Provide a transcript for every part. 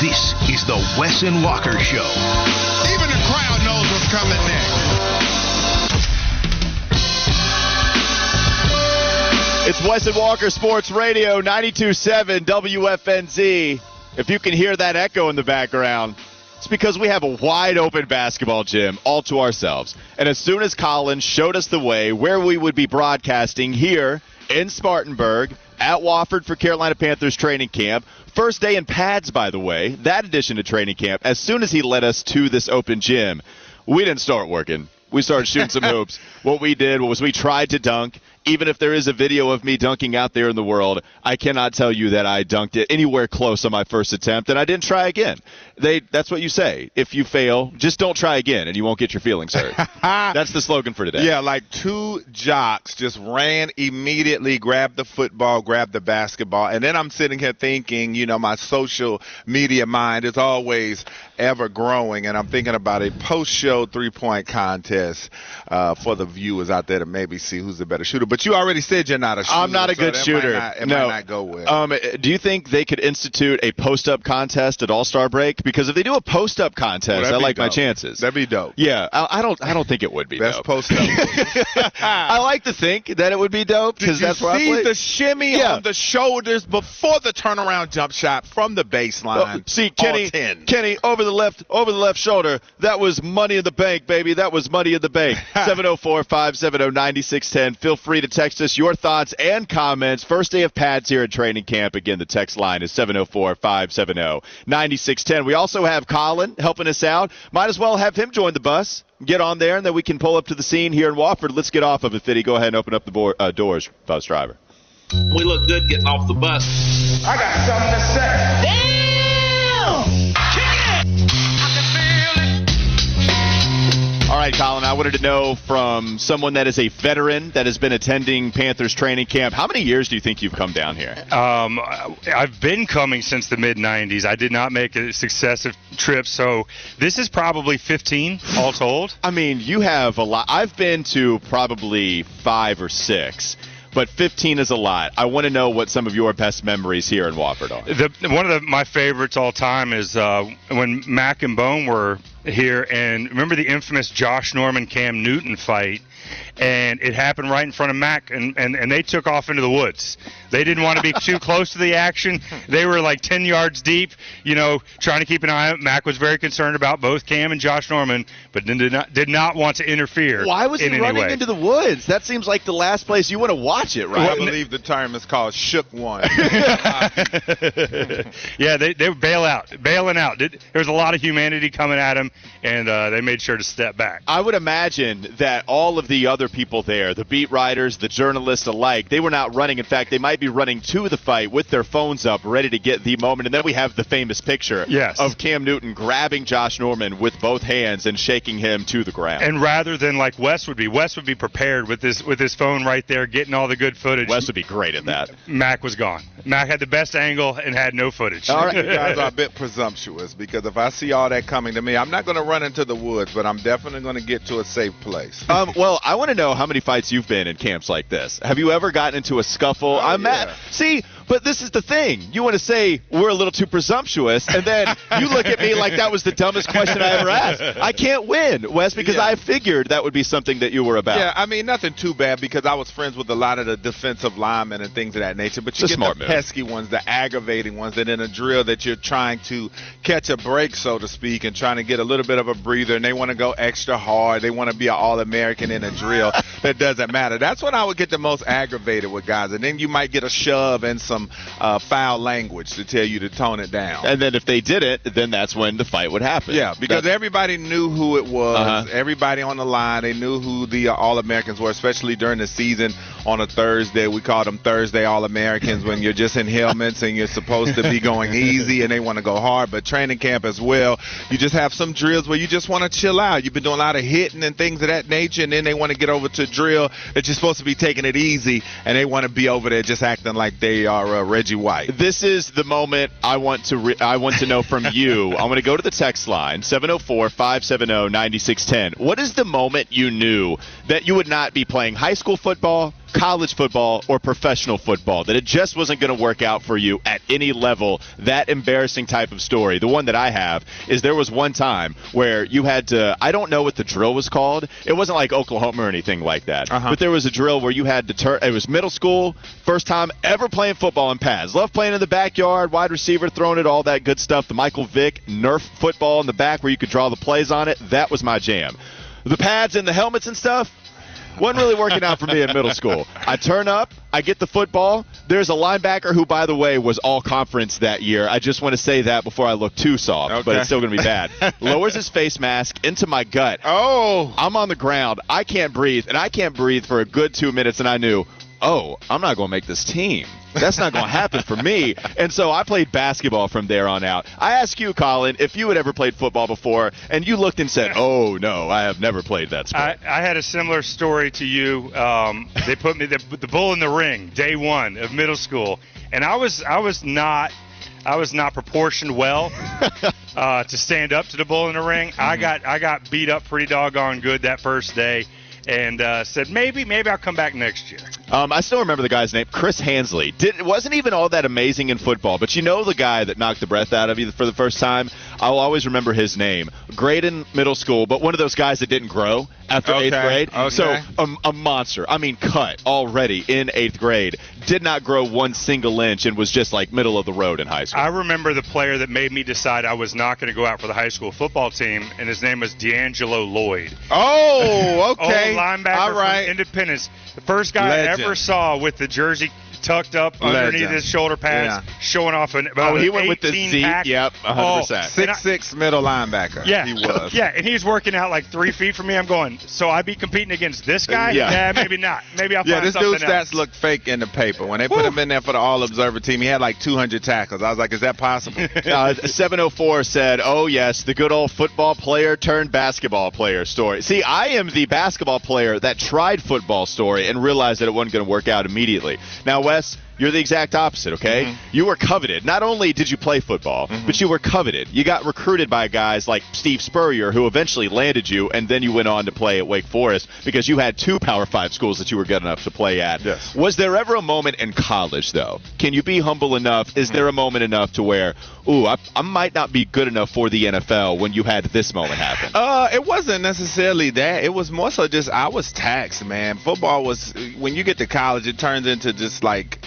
This is the Wes and Walker Show. Even the crowd knows what's coming next. It's Wes and Walker Sports Radio 92.7 WFNZ. If you can hear that echo in the background, it's because we have a wide open basketball gym all to ourselves. And as soon as Collins showed us the way where we would be broadcasting here in Spartanburg at Wofford for Carolina Panthers training camp, first day in pads, by the way, that addition to training camp, as soon as he led us to this open gym, we didn't start working. We started shooting some hoops. What we did was we tried to dunk. Even if there is a video of me dunking out there in the world, I cannot tell you that I dunked it anywhere close on my first attempt, and I didn't try again. They that's what you say. If you fail, just don't try again, and you won't get your feelings hurt. that's the slogan for today. Yeah, like two jocks just ran immediately, grabbed the football, grabbed the basketball, and then I'm sitting here thinking, you know, my social media mind is always ever growing, and I'm thinking about a post-show three-point contest uh, for the viewers out there to maybe see who's the better shooter. But you already said you're not a shooter. I'm not a so good shooter. Might not, no. might not go well. Um, do you think they could institute a post-up contest at All Star break? Because if they do a post-up contest, that'd I like my chances. That'd be dope. yeah, I, I don't. I don't think it would be Best post-up. I like to think that it would be dope because you that's where I see the shimmy Yeah. on the shoulders before the turnaround jump shot from the baseline? Oh, see, Kenny, Kenny, over the left, over the left shoulder. That was money in the bank, baby. That was money in the bank. 704-570-9610. Feel free to text us your thoughts and comments. First day of pads here at training camp. Again, the text line is 704-570-9610. We also have Colin helping us out. Might as well have him join the bus. Get on there, and then we can pull up to the scene here in Wofford. Let's get off of it, Fitty. Go ahead and open up the board, uh, doors, bus driver. We look good getting off the bus. I got something to say. All right, Colin, I wanted to know from someone that is a veteran that has been attending Panthers training camp, how many years do you think you've come down here? Um, I've been coming since the mid 90s. I did not make a successive trip, so this is probably 15 all told. I mean, you have a lot. I've been to probably five or six, but 15 is a lot. I want to know what some of your best memories here in Wofford are. The one of the, my favorites all time is uh, when Mac and Bone were here, and remember the infamous Josh Norman Cam Newton fight, and it happened right in front of Mac, and, and, and they took off into the woods. They didn't want to be too close to the action. They were like 10 yards deep, you know, trying to keep an eye out. Mac was very concerned about both Cam and Josh Norman, but did not did not want to interfere. Why was in he any running way. into the woods? That seems like the last place you want to watch it, right? I believe the term is called shook one. yeah, they they were bail out, bailing out. Did- There was a lot of humanity coming at him, and uh, they made sure to step back. I would imagine that all of the other people there, the beat writers, the journalists alike, they were not running. In fact, they might be running to the fight with their phones up, ready to get the moment. And then we have the famous picture Yes. of Cam Newton grabbing Josh Norman with both hands and shaking him to the ground. And rather than like Wes would be, Wes would be prepared with this with his phone right there, getting all the good footage. Wes would be great at that. Mac was gone. Mac had the best angle and had no footage. All right. you guys are a bit presumptuous because if I see all that coming to me, I'm not going to run into the woods, but I'm definitely going to get to a safe place. Um, well, I want to know how many fights you've been in camps like this. Have you ever gotten into a scuffle? Oh, I'm yeah. at, see, but this is the thing. You want to say we're a little too presumptuous, and then you look at me like that was the dumbest question I ever asked. I can't win, Wes, because Yeah. I figured that would be something that you were about. Yeah, I mean nothing too bad because I was friends with a lot of the defensive linemen and things of that nature. But you It's get the move. pesky ones, the aggravating ones, that in a drill that you're trying to catch a break, so to speak, and trying to get a little bit of a breather, and they want to go extra hard. They want to be an all-American in a drill that doesn't matter. That's when I would get the most aggravated with guys, and then you might get a shove and some some uh, foul language to tell you to tone it down. And then if they did it, then that's when the fight would happen. Yeah, because That's- everybody knew who it was. Uh-huh. Everybody on the line, they knew who the uh, All Americans were, especially during the season on a Thursday. We call them Thursday All Americans when you're just in helmets and you're supposed to be going easy and they want to go hard. But training camp as well, you just have some drills where you just want to chill out. You've been doing a lot of hitting and things of that nature, and then they want to get over to drill that you're supposed to be taking it easy, and they want to be over there just acting like they are uh, Reggie White. This is the moment I want to re- I want to know from you. I'm going to go to the text line 704-570-9610. What is the moment you knew that you would not be playing high school football, college football, or professional football? That it just wasn't going to work out for you at any level? That embarrassing type of story. The one that I have is there was one time where you had to I don't know what the drill was called. It wasn't like Oklahoma or anything like that. Uh-huh. But there was a drill where you had to turn. It was middle school, first time ever playing football in pads. Love playing in the backyard, wide receiver, throwing it, all that good stuff. The Michael Vick Nerf football in the back where you could draw the plays on it. That was my jam. The pads and the helmets and stuff wasn't really working out for me in middle school. I turn up, I get the football. There's a linebacker who, by the way, was all conference that year. I just want to say that before I look too soft, but it's still going to be bad. Lowers his face mask into my gut. Oh, I'm on the ground. I can't breathe, and I can't breathe for a good two minutes. And I knew, oh, I'm not going to make this team. That's not going to happen for me. And so I played basketball from there on out. I ask you, Colin, if you had ever played football before, and you looked and said, oh, no, I have never played that sport. I, I had a similar story to you. Um, they put me the, the bull in the ring day one of middle school, and I was I was not I was not proportioned well uh, to stand up to the bull in the ring. I got I got beat up pretty doggone good that first day, and uh, said maybe maybe I'll come back next year. Um, I still remember the guy's name, Chris Hansley. Did, wasn't even all that amazing in football, but you know the guy that knocked the breath out of you for the first time. I'll always remember his name. Great in middle school, but one of those guys that didn't grow after eighth grade. okay. So a, a monster. I mean, cut already in eighth grade. Did not grow one single inch and was just like middle of the road in high school. I remember the player that made me decide I was not going to go out for the high school football team, and his name was D'Angelo Lloyd. oh, okay. Old linebacker All from. Independence. The first guy I Legend. Ever saw with the jersey tucked up underneath his shoulder pads, Yeah. showing off an Oh, about he an went with the 18 Z. pack. Yep, 100%. Oh, Six I- six middle linebacker. Yeah, he was. Yeah, and he's working out like three feet from me. I'm going. So I be competing against this guy? Yeah. maybe not. Maybe I'll Yeah, this dude's stats look fake in the paper. When they put him in there for the All Observer team, he had like 200 tackles. I was like, is that possible? Uh, 704 said, "Oh yes, the good old football player turned basketball player story." See, I am the basketball player that tried football story and realized that it wasn't going to work out immediately. Now, Wes, you're the exact opposite. Okay, mm-hmm. you were coveted. Not only did you play football, mm-hmm. but you were coveted. You got recruited by guys like Steve Spurrier, who eventually landed you, and then you went on to play at Wake Forest because you had two Power Five schools that you were good enough to play at. Yes. Was there ever a moment in college, though? Can you be humble enough? Is mm-hmm. there a moment enough to where, ooh, I, I might not be good enough for the NFL when you had this moment happen? Uh, it wasn't necessarily that. It was more so just I was taxed, man. Football was when you get to college, it turns into just like,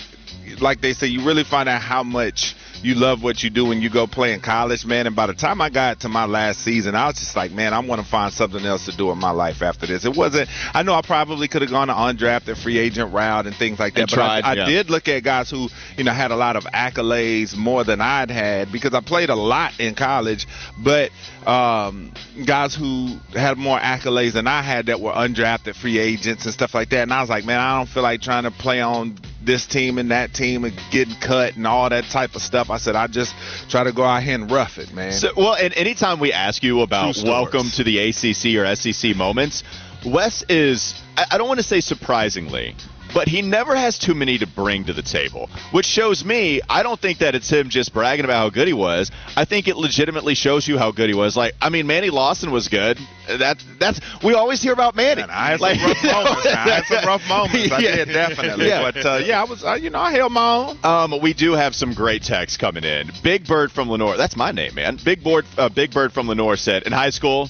like they say, you really find out how much you love what you do when you go play in college, man. And by the time I got to my last season, I was just like, man, I want to find something else to do in my life after this. It wasn't. I know I probably could have gone the undrafted free agent route and things like that, And but tried, I, I did look at guys who, you know, had a lot of accolades more than I'd had because I played a lot in college, but um, guys who had more accolades than I had that were undrafted free agents and stuff like that. And I was like, man, I don't feel like trying to play on this team and that team and getting cut and all that type of stuff. I said, I just try to go out here and rough it, man. So, well, and anytime we ask you about welcome to the ACC or SEC moments, Wes is, I I don't want to say surprisingly, but he never has too many to bring to the table, which shows me I don't think that it's him just bragging about how good he was. I think it legitimately shows you how good he was. Like, I mean, Manny Lawson was good. That that's we always hear about Manny. And I had Like- some rough moments. I had some rough moments. I Yeah. did definitely. Yeah. But uh, yeah, I was, uh, you know, I held my own. Um, we do have some great texts coming in. Big Bird from Lenoir. That's my name, man. Big Bird, uh, Big Bird from Lenoir said, in high school,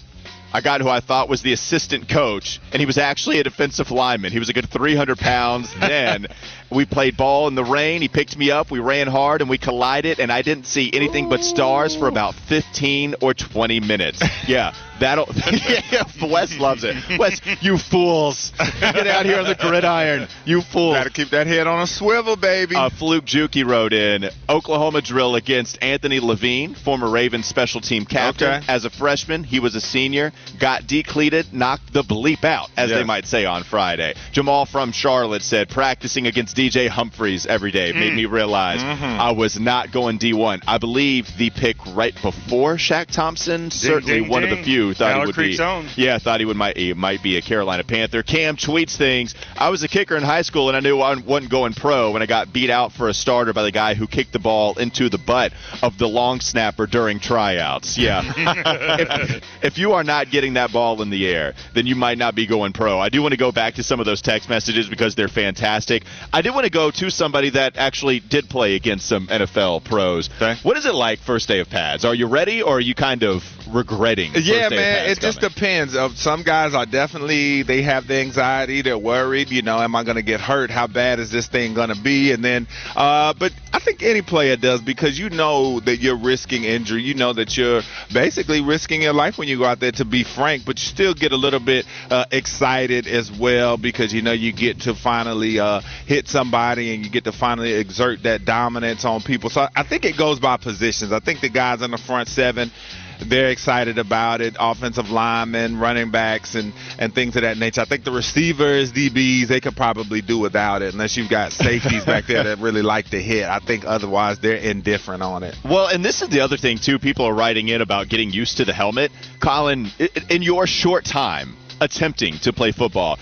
I got who I thought was the assistant coach, and he was actually a defensive lineman. He was a good 300 pounds then. we played ball in the rain. He picked me up. We ran hard, and we collided, and I didn't see anything but stars for about 15 or 20 minutes. Yeah. That'll yeah, Wes loves it. Wes, you fools, get out here on the gridiron, you fools. Got to keep that head on a swivel, baby. Uh, Fluke Juki wrote in Oklahoma drill against Anthony Levine, former Ravens special team captain. Okay. As a freshman, he was a senior, got decleated, knocked the bleep out, as Yeah. they might say on Friday. Jamal from Charlotte said practicing against DJ Humphries every day Mm. made me realize Mm-hmm. I was not going D1. I believe the pick right before Shaq Thompson, certainly ding, one of the ding. Few thought he would Creek's be. own. Yeah, thought he would might he might be a Carolina Panther. Cam tweets things. I was a kicker in high school, and I knew I wasn't going pro when I got beat out for a starter by the guy who kicked the ball into the butt of the long snapper during tryouts. Yeah, if, if you are not getting that ball in the air, then you might not be going pro. I do want to go back to some of those text messages because they're fantastic. I did want to go to somebody that actually did play against some NFL pros. Okay. What is it like first day of pads? Are you ready, or are you kind of regretting? Yeah, day of man. It just coming? depends. Of some guys are definitely they have the anxiety. They're worried. You know, am I going to get hurt? How bad is this thing going to be? And then, uh, but I think any player does because you know that you're risking injury. You know that you're basically risking your life when you go out there. To be frank, but you still get a little bit uh, excited as well because you know you get to finally uh, hit somebody and you get to finally exert that dominance on people. So I think it goes by positions. I think the guys in the front seven they're excited about it. Offensive linemen, running backs, and and things of that nature. I think the receivers, DBs, they could probably do without it unless you've got safeties back there that really like to hit. I think otherwise they're indifferent on it. Well, and this is the other thing too. People are writing in about getting used to the helmet. Colin, in your short time attempting to play football,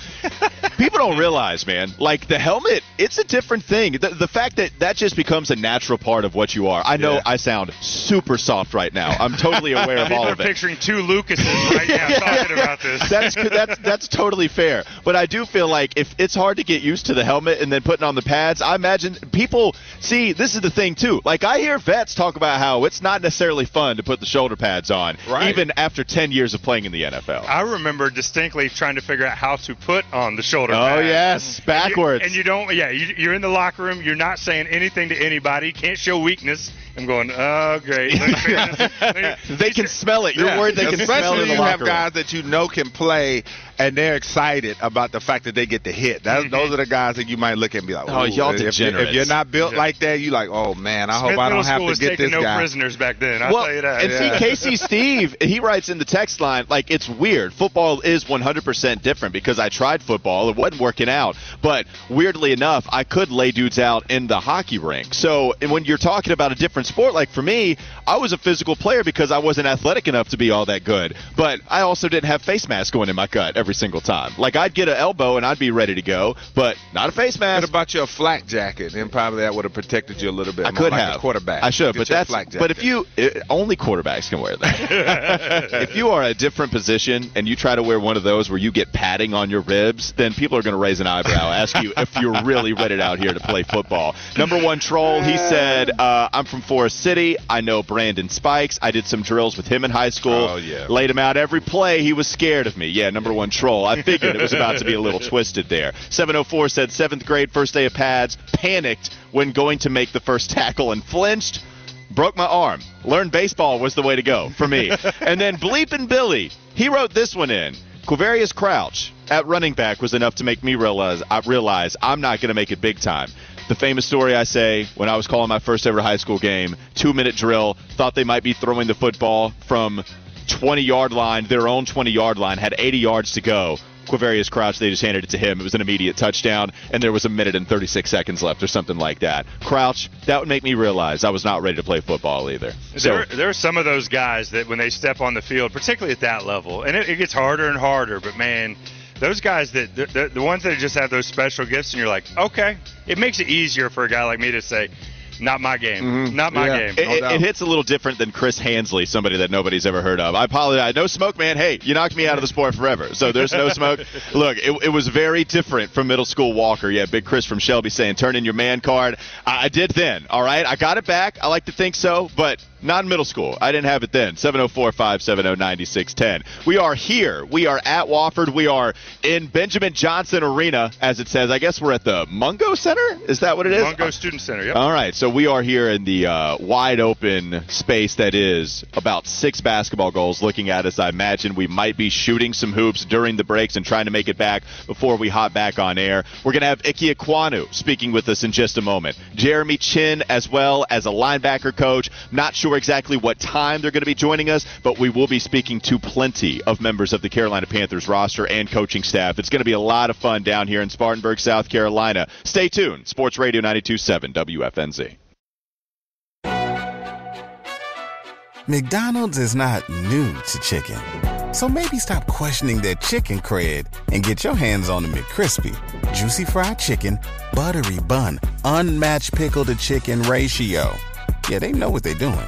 people don't realize, man. Like the helmet, it's a different thing. The, the fact that that just becomes a natural part of what you are. I know Yeah. I sound super soft right now. I'm totally aware of People all are of it. picturing two Lucases right now talking about this. That's that's that's totally fair. But I do feel like if it's hard to get used to the helmet and then putting on the pads, I imagine people see this is the thing too. Like I hear vets talk about how it's not necessarily fun to put the shoulder pads on, Right. even after ten years of playing in the NFL. I remember distinctly trying to figure out how to put on the shoulder. Oh pad. yes, And you- backwards. And you, don't, yeah, you, you're in the locker room. You're not saying anything to anybody. You can't show weakness. I'm going, oh, great. Let me figure this- let me- they can smell it. You're Yeah. worried they can smell Especially it in the you have room. guys that you know can play and they're excited about the fact that they get to hit. That, mm-hmm. Those are the guys that you might look at and be like, Oh, y'all if, degenerates. if you're not built Yeah. like that, you like, oh man, I Smith hope I don't have to get this no guy. prisoners back then. I'll well, tell you that. and yeah. see, Casey Steve, he writes in the text line, like, it's weird. Football is 100% different because I tried football. It wasn't working out. But weirdly enough, I could lay dudes out in the hockey rink. So and when you're talking about a different sport, like for me, I was a physical player because I wasn't athletic enough to be all that good. But I also didn't have face masks going in my gut every single time. Like, I'd get an elbow and I'd be ready to go, but not a face mask. What about your flak jacket? And probably that would have protected you a little bit. I could like have a quarterback. I should, but that's. But if you it, only quarterbacks can wear that. if you are a different position and you try to wear one of those where you get padding on your ribs, then people are going to raise an eyebrow, ask you if you're really ready out here to play football. Number one troll, he said, uh, "I'm from Forest City. I know Brandon Spikes. I did some drills with him in high school. Oh, yeah. Laid him out every play. He was scared of me. Yeah, number one troll. I figured it was about to be a little twisted there. 704 said seventh grade, first day of pads, panicked when going to make the first tackle and flinched. Broke my arm. Learned baseball was the way to go for me. and then Bleepin' Billy, he wrote this one in. Quavaris Crouch at running back was enough to make me realize I realize I'm not going to make it big time. The famous story I say when I was calling my first ever high school game, two minute drill, thought they might be throwing the football from 20 yard line, their own 20 yard line, had 80 yards to go. Quavaris Crouch, they just handed it to him. It was an immediate touchdown, and there was a minute and 36 seconds left or something like that. Crouch, that would make me realize I was not ready to play football either. So, there, there are some of those guys that when they step on the field, particularly at that level, and it, it gets harder and harder. But man, those guys that the, the, the ones that just have those special gifts, and you're like, okay, it makes it easier for a guy like me to say, not my game, mm-hmm. not my Yeah. game. it, No it- it hits a little different than Chris Hansley, somebody that nobody's ever heard of. I apologize. No smoke, man. Hey, you knocked me out of the sport forever, so there's no smoke. Look, it, it was very different from middle school Walker. Yeah, Big Chris from Shelby saying, turn in your man card. I, I did then, all right? I got it back. I like to think so, but Not in middle school. I didn't have it then. 704 570 9610. We are here. We are at Wofford. We are in Benjamin Johnson Arena, as it says. I guess we're at the Mungo Center? Is that what it is? Mungo Student Center, yep. All right, so we are here in the uh, wide open space that is about six basketball goals looking at us. I imagine we might be shooting some hoops during the breaks and trying to make it back before we hop back on air. We're going to have Ike Ekwonu speaking with us in just a moment. Jeremy Chinn, as well as a linebacker coach. Not sure exactly what time they're going to be joining us, but we will be speaking to plenty of members of the Carolina Panthers roster and coaching staff. It's going to be a lot of fun down here in Spartanburg, South Carolina. Stay tuned. Sports Radio 927 WFNZ. McDonald's is not new to chicken. So maybe stop questioning their chicken cred and get your hands on the McCrispy. Juicy fried chicken, buttery bun, unmatched pickle to chicken ratio. Yeah, they know what they're doing.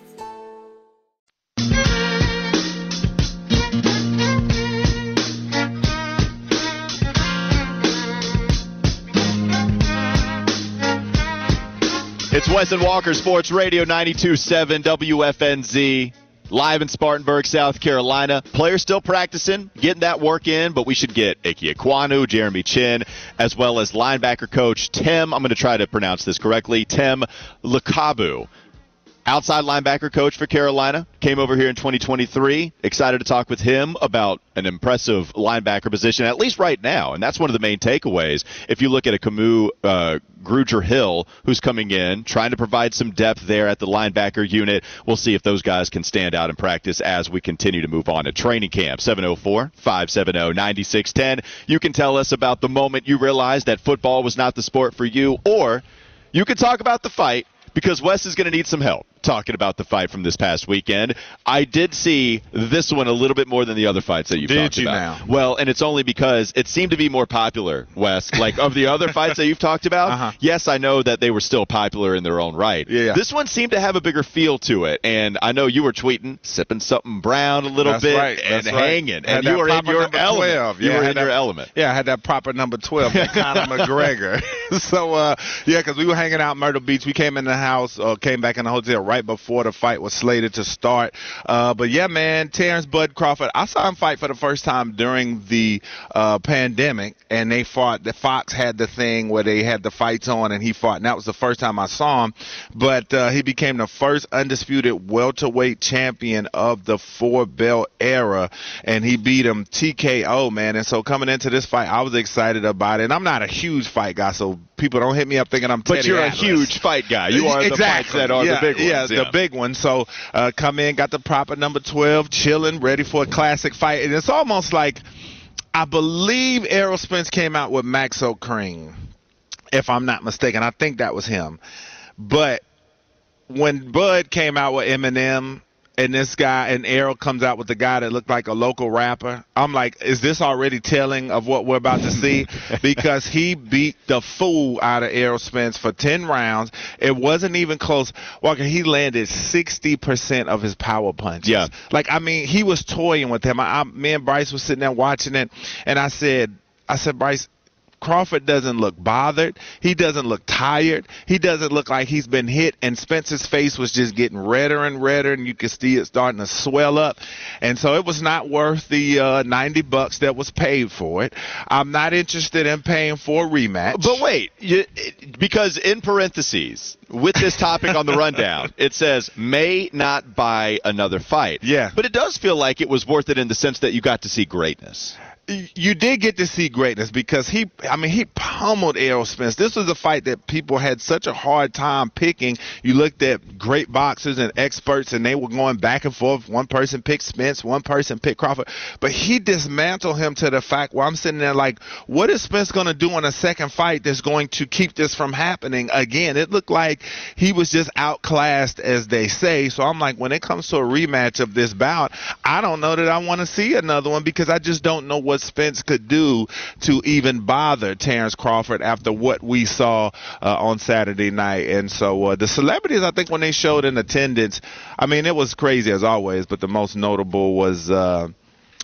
It's Wes and Walker Sports Radio 92.7 WFNZ. Live in Spartanburg, South Carolina. Players still practicing, getting that work in, but we should get Ike Ekwonu, Jeremy Chinn, as well as linebacker coach Tim, I'm going to try to pronounce this correctly, Tim Lukabu. Outside linebacker coach for Carolina came over here in 2023. Excited to talk with him about an impressive linebacker position, at least right now. And that's one of the main takeaways. If you look at a Kamu uh, Grugier Hill, who's coming in, trying to provide some depth there at the linebacker unit, we'll see if those guys can stand out in practice as we continue to move on to training camp. 704 570 9610. You can tell us about the moment you realized that football was not the sport for you, or you can talk about the fight because Wes is going to need some help talking about the fight from this past weekend. I did see this one a little bit more than the other fights that you've Did talked you about. now? Well, and it's only because it seemed to be more popular, Wes. Like of the other fights that you've talked about, Uh-huh. yes, I know that they were still popular in their own right. Yeah. This one seemed to have a bigger feel to it, and I know you were tweeting, sipping something brown a little That's bit right. and That's hanging, and you were in your element. 12. You Yeah, were in your element. Yeah, I had that proper number 12, Conor McGregor. so, uh, yeah, because we were hanging out Myrtle Beach. We came in the house, uh, came back in the hotel right before the fight was slated to start. Uh, but yeah, man, Terrence Bud Crawford, I saw him fight for the first time during the uh, pandemic, and they fought. The Fox had the thing where they had the fights on, and he fought, and that was the first time I saw him. But uh, he became the first undisputed welterweight champion of the four belt era, and he beat him TKO, man. And so coming into this fight, I was excited about it. And I'm not a huge fight guy, so people don't hit me up thinking I'm. But Teddy you're a huge fight guy. You are the exactly. fights that are yeah, the big ones. Yeah, the big ones. So uh, come in, got the proper number 12, chilling, ready for a classic fight. And it's almost like I believe Errol Spence came out with Max O'Crane, if I'm not mistaken. I think that was him. But when Bud came out with Eminem and this guy and Errol comes out with the guy that looked like a local rapper, I'm like, is this already telling of what we're about to see? because he beat the fool out of Errol Spence for 10 rounds. It wasn't even close. Walker, he landed 60% of his power punches. Yeah. Like, I mean, he was toying with him. I, I, me and Bryce was sitting there watching it, and I said, I said, Bryce, Crawford doesn't look bothered. He doesn't look tired. He doesn't look like he's been hit. And Spencer's face was just getting redder and redder, and you could see it starting to swell up. And so it was not worth the uh, 90 bucks that was paid for it. I'm not interested in paying for a rematch. But wait, you, because in parentheses with this topic on the rundown, it says may not buy another fight. Yeah. But it does feel like it was worth it in the sense that you got to see greatness. You did get to see greatness because he, I mean, he pummeled Errol Spence. This was a fight that people had such a hard time picking. You looked at great boxers and experts, and they were going back and forth. One person picked Spence, one person picked Crawford, but he dismantled him to the fact where I'm sitting there like, what is Spence going to do in a second fight that's going to keep this from happening again? It looked like he was just outclassed, as they say. So I'm like, when it comes to a rematch of this bout, I don't know that I want to see another one because I just don't know what Spence could do to even bother Terrence Crawford after what we saw uh, on Saturday night. And so uh, the celebrities, I think, when they showed in attendance, I mean, it was crazy as always, but the most notable was. Uh,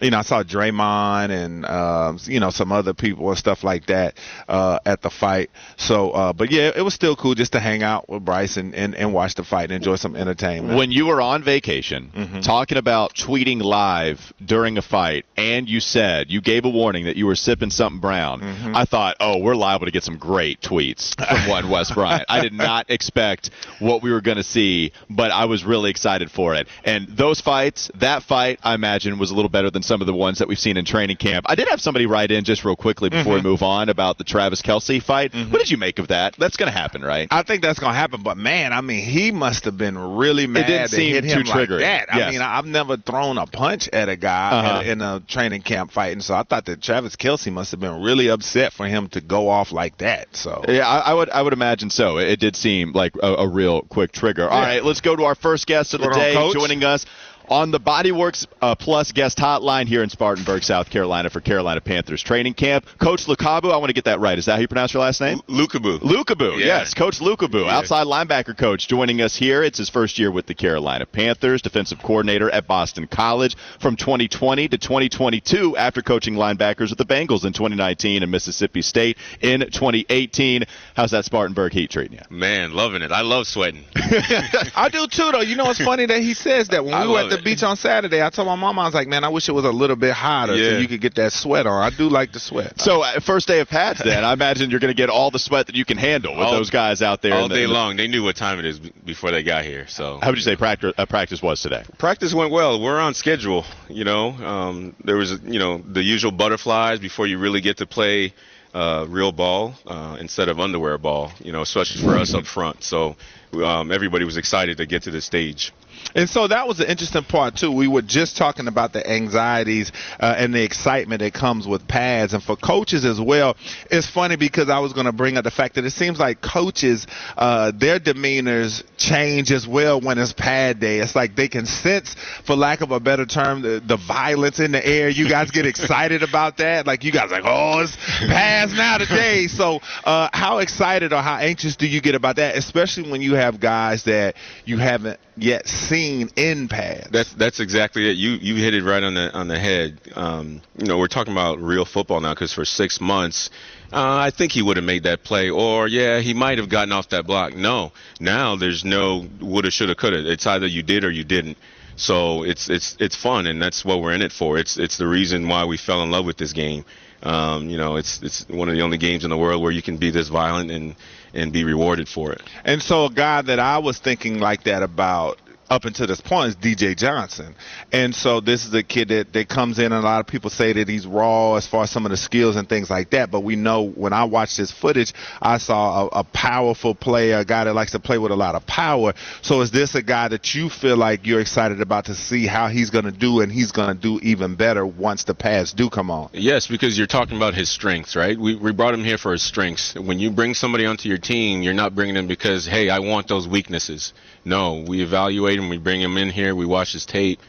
you know, I saw Draymond and um, you know some other people and stuff like that uh, at the fight. So, uh, but yeah, it was still cool just to hang out with Bryce and, and, and watch the fight and enjoy some entertainment. When you were on vacation, mm-hmm. talking about tweeting live during a fight, and you said you gave a warning that you were sipping something brown, mm-hmm. I thought, oh, we're liable to get some great tweets from one Wes Bryant. I did not expect what we were going to see, but I was really excited for it. And those fights, that fight, I imagine, was a little better than some of the ones that we've seen in training camp. I did have somebody write in just real quickly before mm-hmm. we move on about the Travis Kelce fight. Mm-hmm. What did you make of that? That's going to happen, right? I think that's going to happen. But man, I mean, he must have been really mad. It didn't seem hit him too triggered. Like that. Yes. I mean, I've never thrown a punch at a guy uh-huh. in, a, in, a, training camp fight, and so I thought that Travis Kelce must have been really upset for him to go off like that. So yeah, I, I would I would imagine so. It, it did seem like a, a, real quick trigger. Yeah. All right, let's go to our first guest of the day, joining us on the Bodyworks uh, Plus guest hotline here in Spartanburg, South Carolina for Carolina Panthers training camp. Coach Lukabu, I want to get that right. Is that how you pronounce your last name? Lukabu. Lukabu, yeah. yes. Coach Lukabu, yeah. outside linebacker coach, joining us here. It's his first year with the Carolina Panthers, defensive coordinator at Boston College from 2020 to 2022 after coaching linebackers with the Bengals in 2019 and Mississippi State in 2018. How's that Spartanburg heat treating you? Man, loving it. I love sweating. I do too, though. You know, it's funny that he says that when we were at the the beach on Saturday, I told my mom I was like, man, I wish it was a little bit hotter yeah. so you could get that sweat on. I do like the sweat. So uh, first day of Pats, then I imagine you're going to get all the sweat that you can handle with all, those guys out there all the, day long. They knew what time it is before they got here. So how would you say practice uh, practice was today? Practice went well. We're on schedule. You know, um, there was you know the usual butterflies before you really get to play. Uh, real ball uh, instead of underwear ball, you know, especially for us up front. So um, everybody was excited to get to the stage. And so that was the interesting part too. We were just talking about the anxieties uh, and the excitement that comes with pads, and for coaches as well. It's funny because I was going to bring up the fact that it seems like coaches, uh, their demeanors change as well when it's pad day. It's like they can sense, for lack of a better term, the, the violence in the air. You guys get excited about that, like you guys like, oh, it's pads now today. So, uh, how excited or how anxious do you get about that, especially when you have guys that you haven't yet seen in pads. That's that's exactly it. You you hit it right on the on the head. Um, you know, we're talking about real football now because for six months. Uh, I think he would have made that play, or yeah, he might have gotten off that block. No, now there's no woulda, shoulda, coulda. It's either you did or you didn't. So it's it's it's fun, and that's what we're in it for. It's it's the reason why we fell in love with this game. Um, you know, it's it's one of the only games in the world where you can be this violent and and be rewarded for it. And so a guy that I was thinking like that about up until this point is DJ Johnson. And so this is a kid that, that comes in and a lot of people say that he's raw as far as some of the skills and things like that. But we know when I watched his footage, I saw a, a powerful player, a guy that likes to play with a lot of power. So is this a guy that you feel like you're excited about to see how he's going to do and he's going to do even better once the pads do come on? Yes, because you're talking about his strengths, right? We, we brought him here for his strengths. When you bring somebody onto your team, you're not bringing them because, hey, I want those weaknesses. No, we evaluate him. We bring him in here. We watch his tape.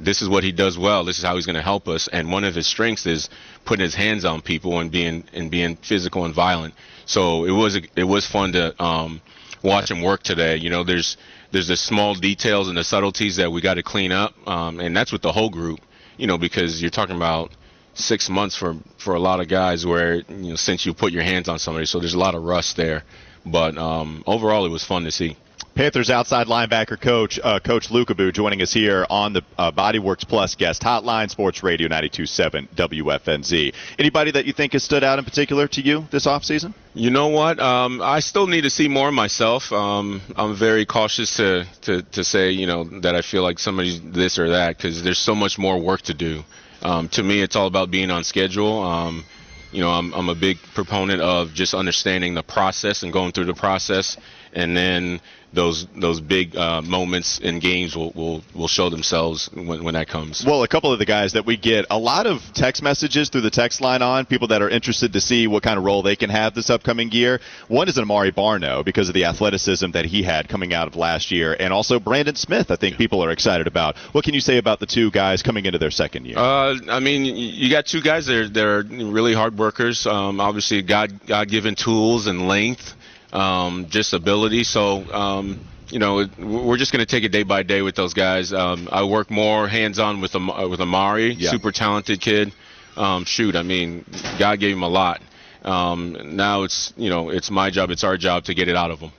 This is what he does well. This is how he's going to help us. And one of his strengths is putting his hands on people and being and being physical and violent. So it was it was fun to um, watch him work today. You know, there's there's the small details and the subtleties that we got to clean up, um, and that's with the whole group. You know, because you're talking about six months for for a lot of guys where you know since you put your hands on somebody, so there's a lot of rust there. But um, overall, it was fun to see. Panthers outside linebacker coach, uh, Coach Lukabu, joining us here on the uh, Bodyworks Plus guest hotline, Sports Radio 92.7 WFNZ. Anybody that you think has stood out in particular to you this offseason? You know what? Um, I still need to see more myself. Um, I'm very cautious to, to, to say, you know, that I feel like somebody's this or that because there's so much more work to do. Um, to me, it's all about being on schedule. Um, you know, I'm, I'm a big proponent of just understanding the process and going through the process, and then those those big uh, moments in games will, will, will show themselves when, when that comes. Well, a couple of the guys that we get a lot of text messages through the text line on people that are interested to see what kind of role they can have this upcoming year. One is Amaré Barno because of the athleticism that he had coming out of last year, and also Brandon Smith. I think people are excited about. What can you say about the two guys coming into their second year? Uh, I mean, you got two guys that are, that are really hard workers. Um, obviously, God God given tools and length um, just ability. So, um, you know, we're just going to take it day by day with those guys. Um, I work more hands-on with Am- with Amaré, yeah. super talented kid. Um, shoot, I mean, God gave him a lot. Um, now it's you know it's my job, it's our job to get it out of him.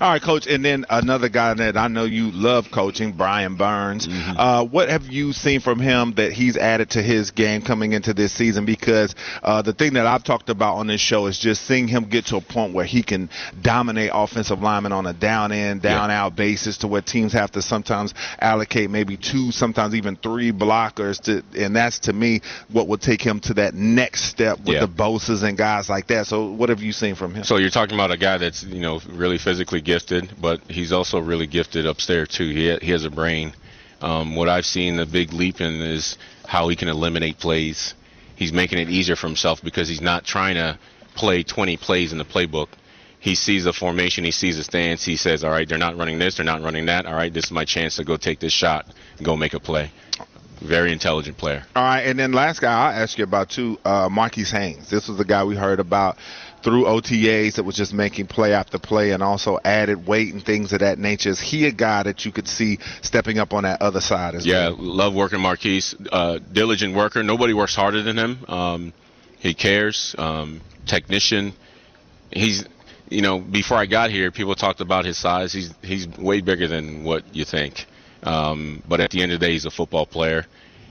All right, coach. And then another guy that I know you love coaching, Brian Burns. Mm-hmm. Uh, what have you seen from him that he's added to his game coming into this season? Because uh, the thing that I've talked about on this show is just seeing him get to a point where he can dominate offensive linemen on a down in, down yeah. out basis to where teams have to sometimes allocate maybe two, sometimes even three blockers to, and that's to me what would take him to that next step with yeah. the Bosa's and guys like that. So what have you seen from him? So you're talking about a guy that's you know really physically gifted, but he's also really gifted upstairs too. He he has a brain. Um, what I've seen the big leap in is how he can eliminate plays. He's making it easier for himself because he's not trying to play 20 plays in the playbook. He sees the formation, he sees the stance, he says, "All right, they're not running this, they're not running that. All right, this is my chance to go take this shot go make a play." Very intelligent player. All right, and then last guy I'll ask you about too, uh, Marquis Haynes. This was the guy we heard about through OTAs that was just making play after play and also added weight and things of that nature. Is he a guy that you could see stepping up on that other side as yeah, well? Yeah, love working Marquis. Uh, diligent worker. Nobody works harder than him. Um, he cares. Um, technician. He's, you know, before I got here, people talked about his size. He's he's way bigger than what you think. Um, but at the end of the day, he's a football player.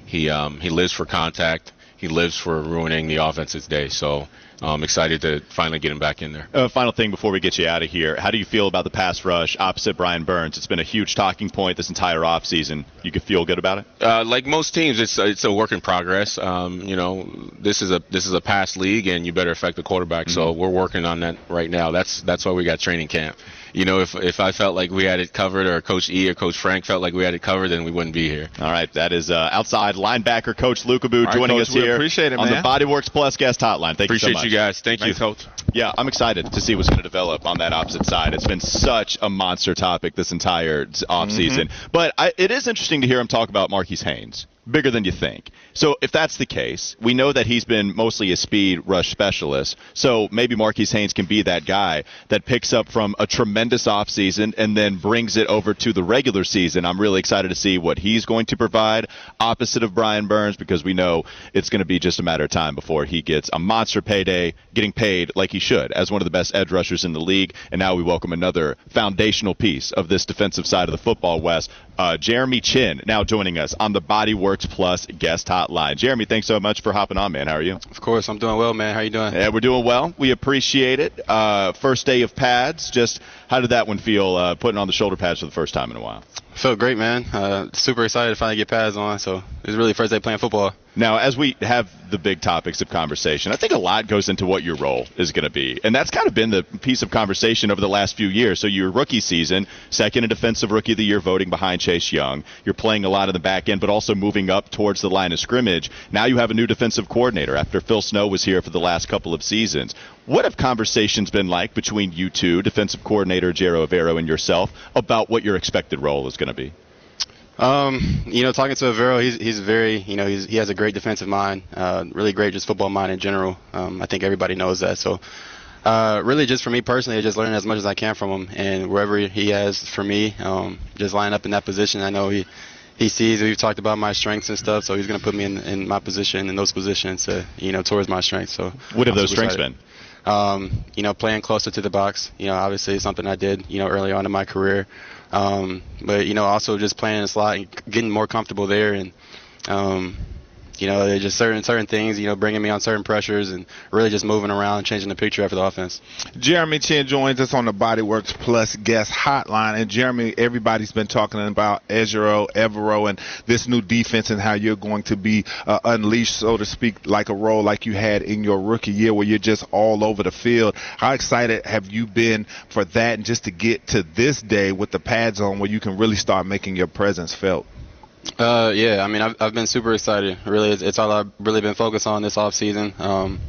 He um, he lives for contact. He lives for ruining the offense's day. So I'm excited to finally get him back in there. Uh, final thing before we get you out of here. How do you feel about the pass rush opposite Brian Burns? It's been a huge talking point this entire offseason. You could feel good about it? Uh, like most teams, it's it's a work in progress. Um, you know, this is a this is a pass league, and you better affect the quarterback. Mm-hmm. So we're working on that right now. That's that's why we got training camp you know, if if I felt like we had it covered, or Coach E or Coach Frank felt like we had it covered, then we wouldn't be here. All right, that is uh, outside linebacker Coach Lukabu right, joining Coach, us here. Appreciate it, on man. the Bodyworks Plus guest hotline. Thank appreciate you so much. Appreciate you guys. Thank Thanks, you, Coach. Yeah, I'm excited to see what's going to develop on that opposite side. It's been such a monster topic this entire offseason. Mm-hmm. But I, it is interesting to hear him talk about Marquis Haynes bigger than you think. So if that's the case, we know that he's been mostly a speed rush specialist. So maybe Marquis Haynes can be that guy that picks up from a tremendous offseason and then brings it over to the regular season. I'm really excited to see what he's going to provide opposite of Brian Burns because we know it's going to be just a matter of time before he gets a monster payday, getting paid like he should as one of the best edge rushers in the league. And now we welcome another foundational piece of this defensive side of the football, West. Uh, Jeremy Chinn now joining us on the Bodyworks Plus guest hotline. Jeremy, thanks so much for hopping on, man. How are you? Of course, I'm doing well, man. How you doing? Yeah, we're doing well. We appreciate it. Uh, first day of pads. Just how did that one feel? Uh, putting on the shoulder pads for the first time in a while. Felt great, man. Uh, super excited to finally get pads on. So it was really first day playing football. Now, as we have the big topics of conversation, I think a lot goes into what your role is going to be. And that's kind of been the piece of conversation over the last few years. So, your rookie season, second in defensive rookie of the year voting behind Chase Young. You're playing a lot in the back end, but also moving up towards the line of scrimmage. Now you have a new defensive coordinator after Phil Snow was here for the last couple of seasons. What have conversations been like between you two, defensive coordinator Ejiro Evero, and yourself, about what your expected role is going to be? Um, you know, talking to Evero, he's he's very, you know, he's, he has a great defensive mind, uh, really great just football mind in general. Um, I think everybody knows that. So, uh, really, just for me personally, just learning as much as I can from him, and wherever he has for me, um, just line up in that position. I know he he sees we've talked about my strengths and stuff, so he's going to put me in, in my position in those positions, to, you know, towards my strengths. So, what have those strengths excited. been? Um, you know, playing closer to the box. You know, obviously something I did, you know, early on in my career. Um, but you know, also just playing in the slot and getting more comfortable there, and um, you know, just certain certain things, you know, bringing me on certain pressures and really just moving around and changing the picture after the offense. Jeremy Chinn joins us on the Bodyworks Plus guest hotline. And Jeremy, everybody's been talking about Ejiro, Evero, and this new defense and how you're going to be uh, unleashed, so to speak, like a role like you had in your rookie year where you're just all over the field. How excited have you been for that and just to get to this day with the pads on where you can really start making your presence felt? Uh, yeah, I mean, I've, I've been super excited. Really, it's, it's all I've really been focused on this off season. Um,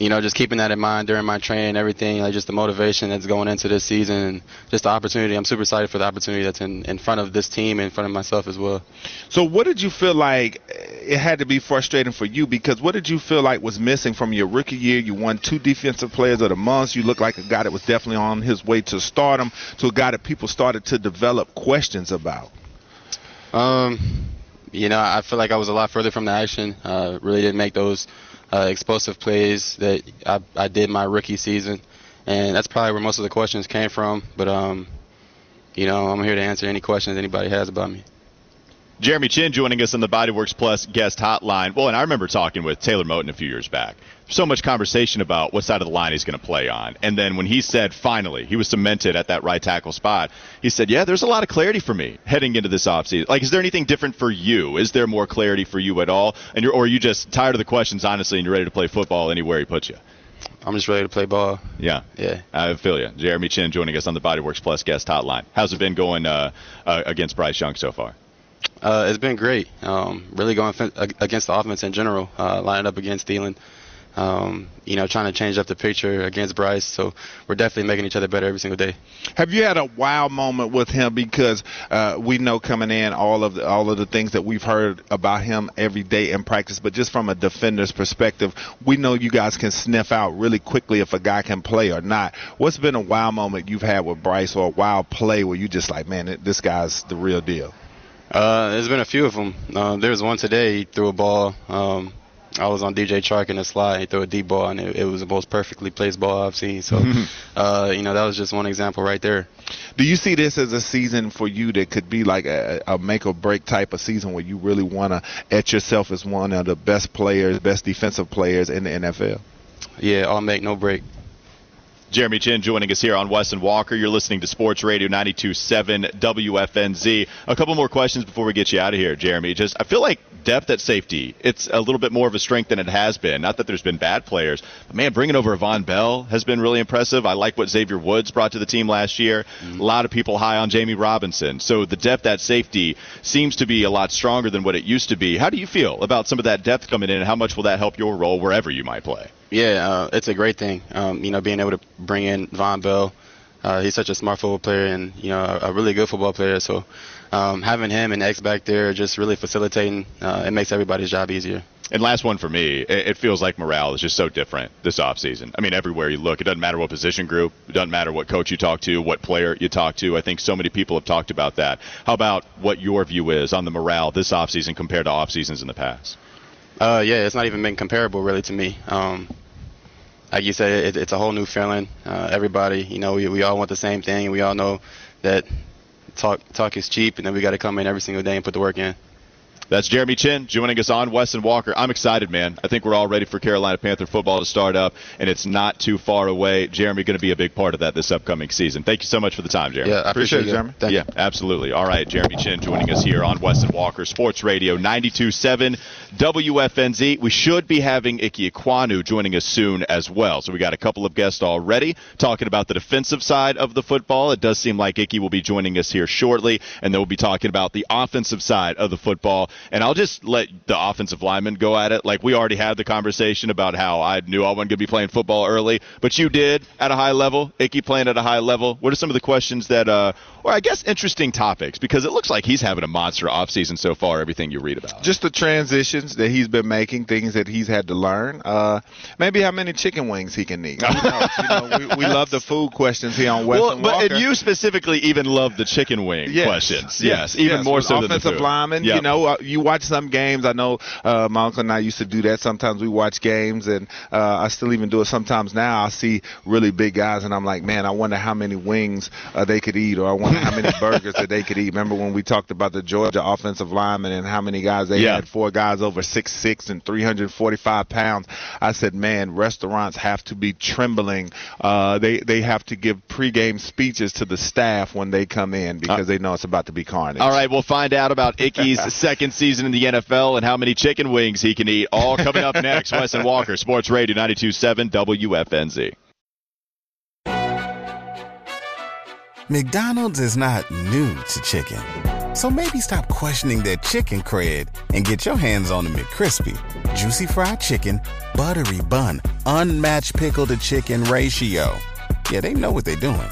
you know, just keeping that in mind during my training, everything, like just the motivation that's going into this season, just the opportunity. I'm super excited for the opportunity that's in, in front of this team in front of myself as well. So, what did you feel like it had to be frustrating for you? Because what did you feel like was missing from your rookie year? You won two defensive players of the month. You looked like a guy that was definitely on his way to stardom, to a guy that people started to develop questions about. Um, you know, I feel like I was a lot further from the action. Uh, really didn't make those uh, explosive plays that I, I did my rookie season, and that's probably where most of the questions came from. But um, you know, I'm here to answer any questions anybody has about me. Jeremy Chinn joining us on the Bodyworks Plus guest hotline. Well, and I remember talking with Taylor Moton a few years back. So much conversation about what side of the line he's going to play on. And then when he said finally he was cemented at that right tackle spot, he said, Yeah, there's a lot of clarity for me heading into this offseason. Like, is there anything different for you? Is there more clarity for you at all? And you're, or are you just tired of the questions, honestly, and you're ready to play football anywhere he puts you? I'm just ready to play ball. Yeah. Yeah. I feel you. Jeremy Chinn joining us on the Bodyworks Plus guest hotline. How's it been going uh, uh, against Bryce Young so far? Uh, it's been great. Um, really going against the offense in general, uh, lining up against Thielen. Um, you know, trying to change up the picture against Bryce. So we're definitely making each other better every single day. Have you had a wow moment with him? Because uh, we know coming in all of the, all of the things that we've heard about him every day in practice, but just from a defender's perspective, we know you guys can sniff out really quickly if a guy can play or not. What's been a wow moment you've had with Bryce or a wow play where you just like, man, this guy's the real deal? Uh, there's been a few of them. Uh, there was one today. He threw a ball. Um, I was on DJ Chark in the slide. He threw a deep ball, and it, it was the most perfectly placed ball I've seen. So, uh, you know, that was just one example right there. Do you see this as a season for you that could be like a, a make or break type of season where you really want to etch yourself as one of the best players, best defensive players in the NFL? Yeah, I'll make no break. Jeremy Chinn joining us here on Wes and Walker. You're listening to Sports Radio 92.7 WFNZ. A couple more questions before we get you out of here, Jeremy. Just I feel like depth at safety, it's a little bit more of a strength than it has been. Not that there's been bad players, but man, bringing over Vonn Bell has been really impressive. I like what Xavier Woods brought to the team last year. Mm-hmm. A lot of people high on Jammie Robinson. So the depth at safety seems to be a lot stronger than what it used to be. How do you feel about some of that depth coming in, and how much will that help your role wherever you might play? Yeah, uh, it's a great thing. Um, you know, being able to bring in Vonn Bell. Uh, he's such a smart football player and you know a, a really good football player. So um, having him and X back there just really facilitating, uh, it makes everybody's job easier. And last one for me, it feels like morale is just so different this offseason. I mean, everywhere you look, it doesn't matter what position group, it doesn't matter what coach you talk to, what player you talk to. I think so many people have talked about that. How about what your view is on the morale this offseason compared to off seasons in the past? Uh, yeah, it's not even been comparable really to me. Um, like you said, it, it's a whole new feeling. Uh, everybody, you know, we, we all want the same thing, and we all know that talk talk is cheap, and then we got to come in every single day and put the work in. That's Jeremy Chinn joining us on Wes and Walker. I'm excited, man. I think we're all ready for Carolina Panther football to start up, and it's not too far away. Jeremy going to be a big part of that this upcoming season. Thank you so much for the time, Jeremy. Yeah, I appreciate, appreciate it, Jeremy. yeah, absolutely. All right, Jeremy Chinn joining us here on Wes and Walker Sports Radio 92.7 WFNZ. We should be having Ike Ekwonu joining us soon as well. So we got a couple of guests already talking about the defensive side of the football. It does seem like Ike will be joining us here shortly, and then we'll be talking about the offensive side of the football. And I'll just let the offensive linemen go at it. Like we already had the conversation about how I knew I wasn't going to be playing football early, but you did at a high level. Ickey playing at a high level. What are some of the questions that, uh, or I guess interesting topics? Because it looks like he's having a monster offseason so far. Everything you read about, just the transitions that he's been making, things that he's had to learn. Uh, maybe how many chicken wings he can eat. you know, we, we, love the food questions here on Wes well, but you specifically even love the chicken wing yes. questions. Yes, yes even yes. more With so offensive than the food. lineman. Yep. You know, uh, you watch some games. I know uh, my uncle and I used to do that. Sometimes we watch games, and uh, I still even do it sometimes now. I see really big guys, and I'm like, man, I wonder how many wings uh, they could eat, or I wonder how many burgers that they could eat. Remember when we talked about the Georgia offensive lineman and how many guys they Yeah. had? Four guys over six six and 345 pounds. I said, man, restaurants have to be trembling. Uh, they they have to give pregame speeches to the staff when they come in because they know it's about to be carnage. All right, we'll find out about Ickey's second season in the NFL and how many chicken wings he can eat. All coming up next. Wes and Walker, Sports Radio 92.7 WFNZ. McDonald's is not new to chicken. So maybe stop questioning their chicken cred and get your hands on the McCrispy. Juicy fried chicken, buttery bun, unmatched pickle to chicken ratio. Yeah, they know what they're doing.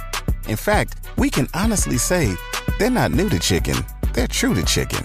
In fact, we can honestly say they're not new to chicken, they're true to chicken.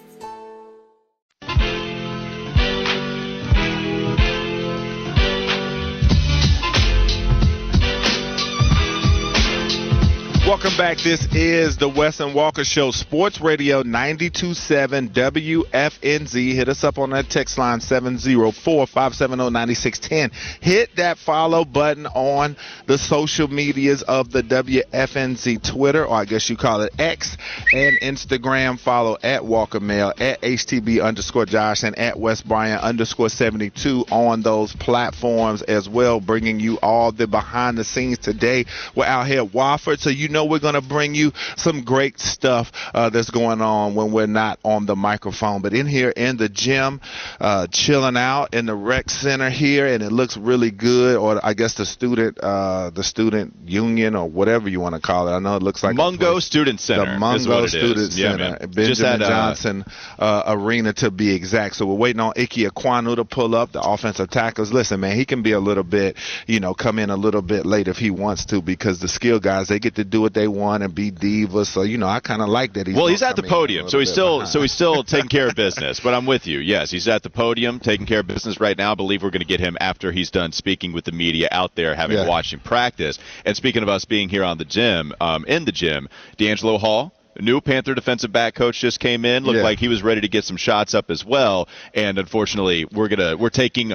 Welcome back. This is the Wes and Walker Show, Sports Radio 927 WFNZ. Hit us up on that text line 704 570 9610. Hit that follow button on the social medias of the WFNZ Twitter, or I guess you call it X, and Instagram. Follow at Walker Mail, at HTB underscore Josh, and at West Bryan underscore 72 on those platforms as well, bringing you all the behind the scenes today. We're out here at Wofford, so you know we're going to bring you some great stuff uh, that's going on when we're not on the microphone. But in here in the gym, uh, chilling out in the rec center here, and it looks really good. Or I guess the student, uh, the student union, or whatever you want to call it. I know it looks like Mungo Student Center the Mungo. Student Yeah, Center, man. Benjamin uh, Johnson uh, Arena to be exact. So we're waiting on Ike Ekwonu to pull up the offensive tackles. Listen, man, he can be a little bit, you know, come in a little bit late if he wants to because the skill guys they get to do what they want and be divas. So you know, I kind of like that. He's well, he's at the come in a podium, so he's still behind. so he's still taking care of business. But I'm with you. Yes, he's at the podium taking care of business right now. I believe we're going to get him after he's done speaking with the media out there, having Yeah. watched him practice. And speaking of us being here on the gym, um, in the gym, D'Angelo Hall. New Panther defensive back coach just came in. Looked Yeah. like he was ready to get some shots up as well. And unfortunately, we're gonna we're taking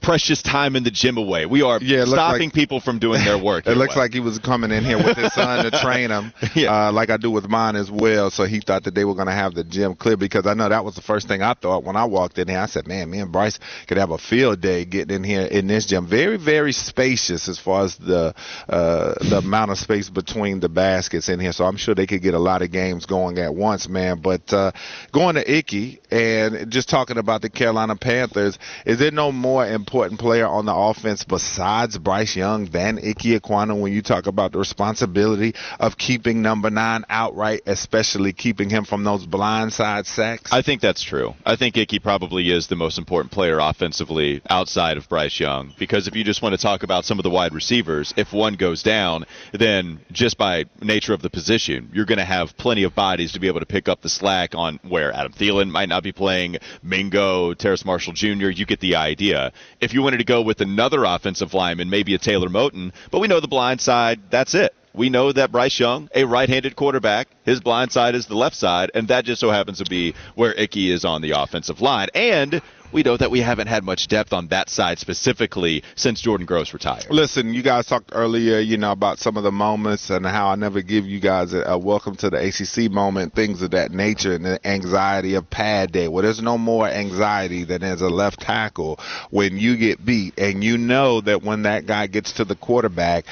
precious time in the gym away. We are Yeah, stopping like- people from doing their work. It looks Wes. like he was coming in here with his son to train him, uh, like I do with mine as well. So he thought that they were going to have the gym clear because I know that was the first thing I thought when I walked in here. I said, "Man, me and Bryce could have a field day getting in here in this gym. Very, very spacious as far as the uh, the amount of space between the baskets in here. So I'm sure they could get a lot of games going at once, man. But uh, going to Ickey and just talking about the Carolina Panthers, is there no more important player on the offense besides Bryce Young than Ickey Ekwonu when you talk about the responsibility of keeping number nine outright, especially keeping him from those blindside sacks? I think that's true. I think Ickey probably is the most important player offensively outside of Bryce Young. Because if you just want to talk about some of the wide receivers, if one goes down, then just by nature of the position, you're going to have plenty of bodies to be able to pick up the slack on where Adam Thielen might not be playing, Mingo, Terrace Marshall Jr. You get the idea. If you wanted to go with another offensive lineman, maybe a Taylor Moton, but we know the blind side, that's it. We know that Bryce Young, a right-handed quarterback, his blind side is the left side, and that just so happens to be where Ickey is on the offensive line. And we know that we haven't had much depth on that side specifically since Jordan Gross retired. Listen, you guys talked earlier, you know, about some of the moments and how I never give you guys a, a welcome to the ACC moment, things of that nature, and the anxiety of pad day. Well, there's no more anxiety than as a left tackle when you get beat, and you know that when that guy gets to the quarterback,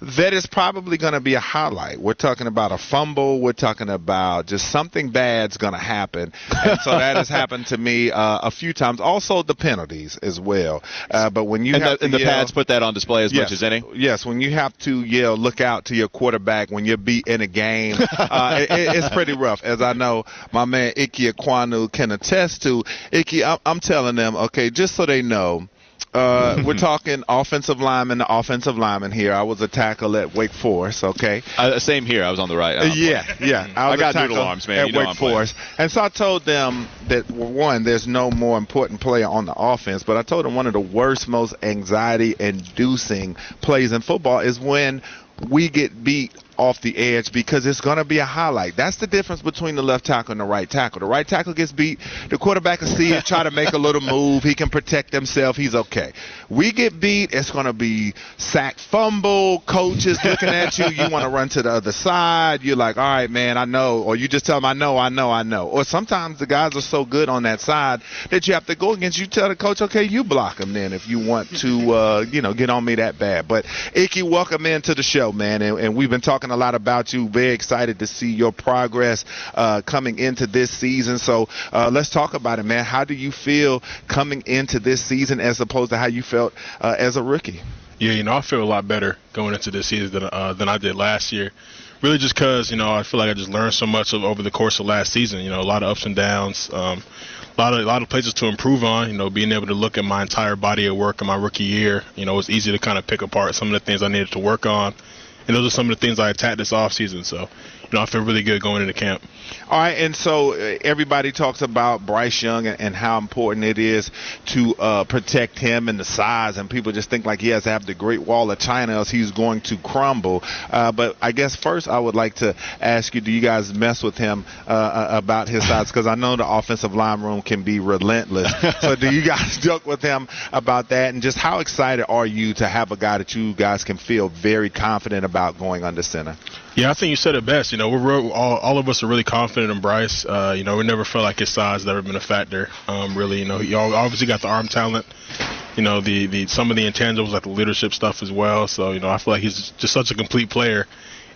that is probably going to be a highlight. We're talking about a fumble. We're talking about just something bad's going to happen, and so that has happened to me uh, a few times. Also, the penalties as well. Uh, but when you and have the, and to the pads put that on display as yes, much as any. Yes, when you have to yell, look out to your quarterback when you're beat in a game, uh, it, it- it's pretty rough. As I know, my man Ike Ekwonu can attest to. Ike, I'm, I'm telling them, okay, just so they know. Uh, we're talking offensive lineman to offensive lineman here. I was a tackle at Wake Forest. Okay. Uh, same here. I was on the right. Yeah, yeah. I, was got a tackle noodle arms, man. At You know Wake I'm playing. Forest, and so I told them that one, there's no more important player on the offense, but I told them one of the worst, most anxiety-inducing plays in football is when we get beat off the edge because it's going to be a highlight. That's the difference between the left tackle and the right tackle. The right tackle gets beat, the quarterback can see it, try to make a little move, he can protect himself, he's okay. We get beat, it's going to be sack fumble, coaches looking at you, you want to run to the other side, you're like, all right, man, I know, or you just tell them, I know, I know, I know. Or sometimes the guys are so good on that side that you have to go against, you tell the coach, okay, you block them then if you want to, uh, you know, get on me that bad. But Ickey, welcome into the show, man, and, and we've been talking a lot about you. Very excited to see your progress uh, coming into this season. So uh, let's talk about it, man. How do you feel coming into this season as opposed to how you felt uh, as a rookie? Yeah, you know, I feel a lot better going into this season than uh, than I did last year. Really, just because you know, I feel like I just learned so much of, over the course of last season. You know, a lot of ups and downs. Um, a lot of a lot of places to improve on. You know, being able to look at my entire body of work in my rookie year. You know, it was easy to kind of pick apart some of the things I needed to work on, and those are some of the things I attacked this off season. So, you know, I feel really good going into camp. All right, and so uh, everybody talks about Bryce Young and, and how important it is to uh, protect him and the size, and people just think like he has to have the Great Wall of China, else he's going to crumble. Uh, but I guess first I would like to ask you: Do you guys mess with him uh, uh, about his size? Because I know the offensive line room can be relentless. so do you guys joke with him about that? And just how excited are you to have a guy that you guys can feel very confident about going under center? Yeah, I think you said it best. You know, we're real, all, all of us are really confident in Bryce. Uh, you know, we never felt like his size has ever been a factor. Um, really, you know, he obviously got the arm talent. You know, the the some of the intangibles like the leadership stuff as well. So you know, I feel like he's just such a complete player.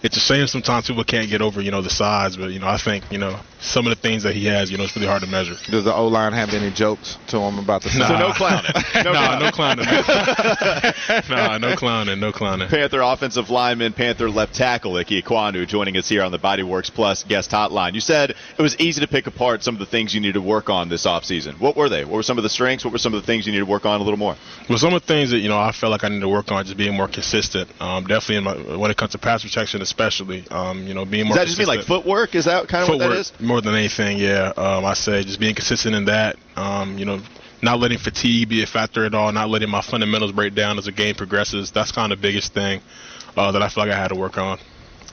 It's a shame sometimes people can't get over you know the size, but you know I think you know some of the things that he has, you know, it's really hard to measure. Does the O line have any jokes to him about the size? Nah. So no clowning. No nah, no clowning. clowning. nah, no clowning, no clowning. Panther offensive lineman, Panther left tackle Ike Ekwonu joining us here on the Bodyworks Plus guest hotline. You said it was easy to pick apart some of the things you needed to work on this offseason. What were they? What were some of the strengths? What were some of the things you needed to work on a little more? Well, some of the things that you know I felt like I need to work on just being more consistent. Um, definitely in my, when it comes to pass protection, especially. Um, you know, being more. Does that just mean like footwork? Is that kind of Footwork what that is? More than anything, yeah. Um, I say just being consistent in that. Um, you know, not letting fatigue be a factor at all. Not letting my fundamentals break down as the game progresses. That's kind of the biggest thing uh, that I feel like I had to work on.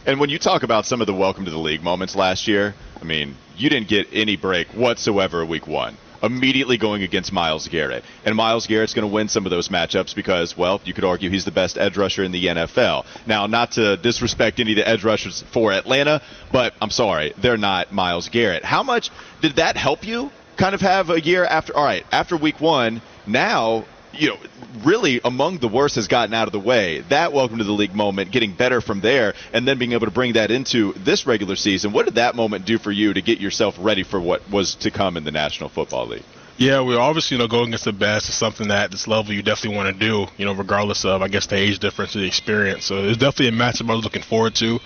And when you talk about some of the welcome to the league moments last year, I mean, you didn't get any break whatsoever week one. Immediately going against Myles Garrett. And Myles Garrett's going to win some of those matchups because, well, you could argue he's the best edge rusher in the NFL. Now, not to disrespect any of the edge rushers for Atlanta, but I'm sorry, they're not Myles Garrett. How much did that help you kind of have a year after, all right, after week one, now you know, really among the worst has gotten out of the way. That welcome to the league moment, getting better from there, and then being able to bring that into this regular season. What did that moment do for you to get yourself ready for what was to come in the National Football League? Yeah, we're obviously, you know, going against the best is something that at this level you definitely want to do, you know, regardless of, I guess, the age difference the experience. So it's definitely a matchup I was looking forward to.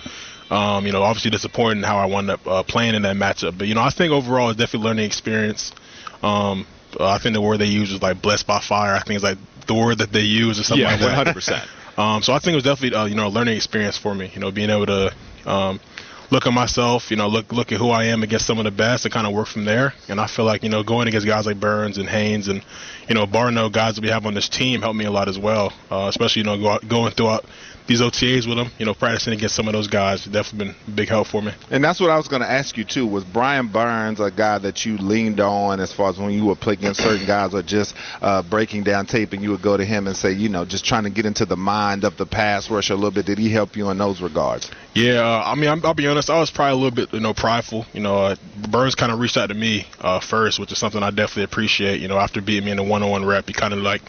Um, you know, obviously disappointing how I wound up uh, playing in that matchup. But, you know, I think overall it's definitely learning experience. Um, uh, I think the word they use was like blessed by fire. I think it's like the word that they use or something Yeah, like that. 100%. Um, so I think it was definitely uh, you know a learning experience for me. You know, being able to um, look at myself, you know, look look at who I am against some of the best, and kind of work from there. And I feel like you know going against guys like Burns and Haynes and you know Barno, guys that we have on this team, helped me a lot as well. Uh, especially you know go, going throughout these OTAs with them, you know, practicing against some of those guys, definitely been a big help for me. And that's what I was going to ask you too. Was Brian Burns a guy that you leaned on as far as when you would play against certain guys, or just uh, breaking down tape, and you would go to him and say, you know, just trying to get into the mind of the pass rush a little bit? Did he help you in those regards? Yeah, uh, I mean, I'm, I'll be honest. I was probably a little bit, you know, prideful. You know, uh, Burns kind of reached out to me uh, first, which is something I definitely appreciate. You know, after beating me in a one-on-one rep, he kind of like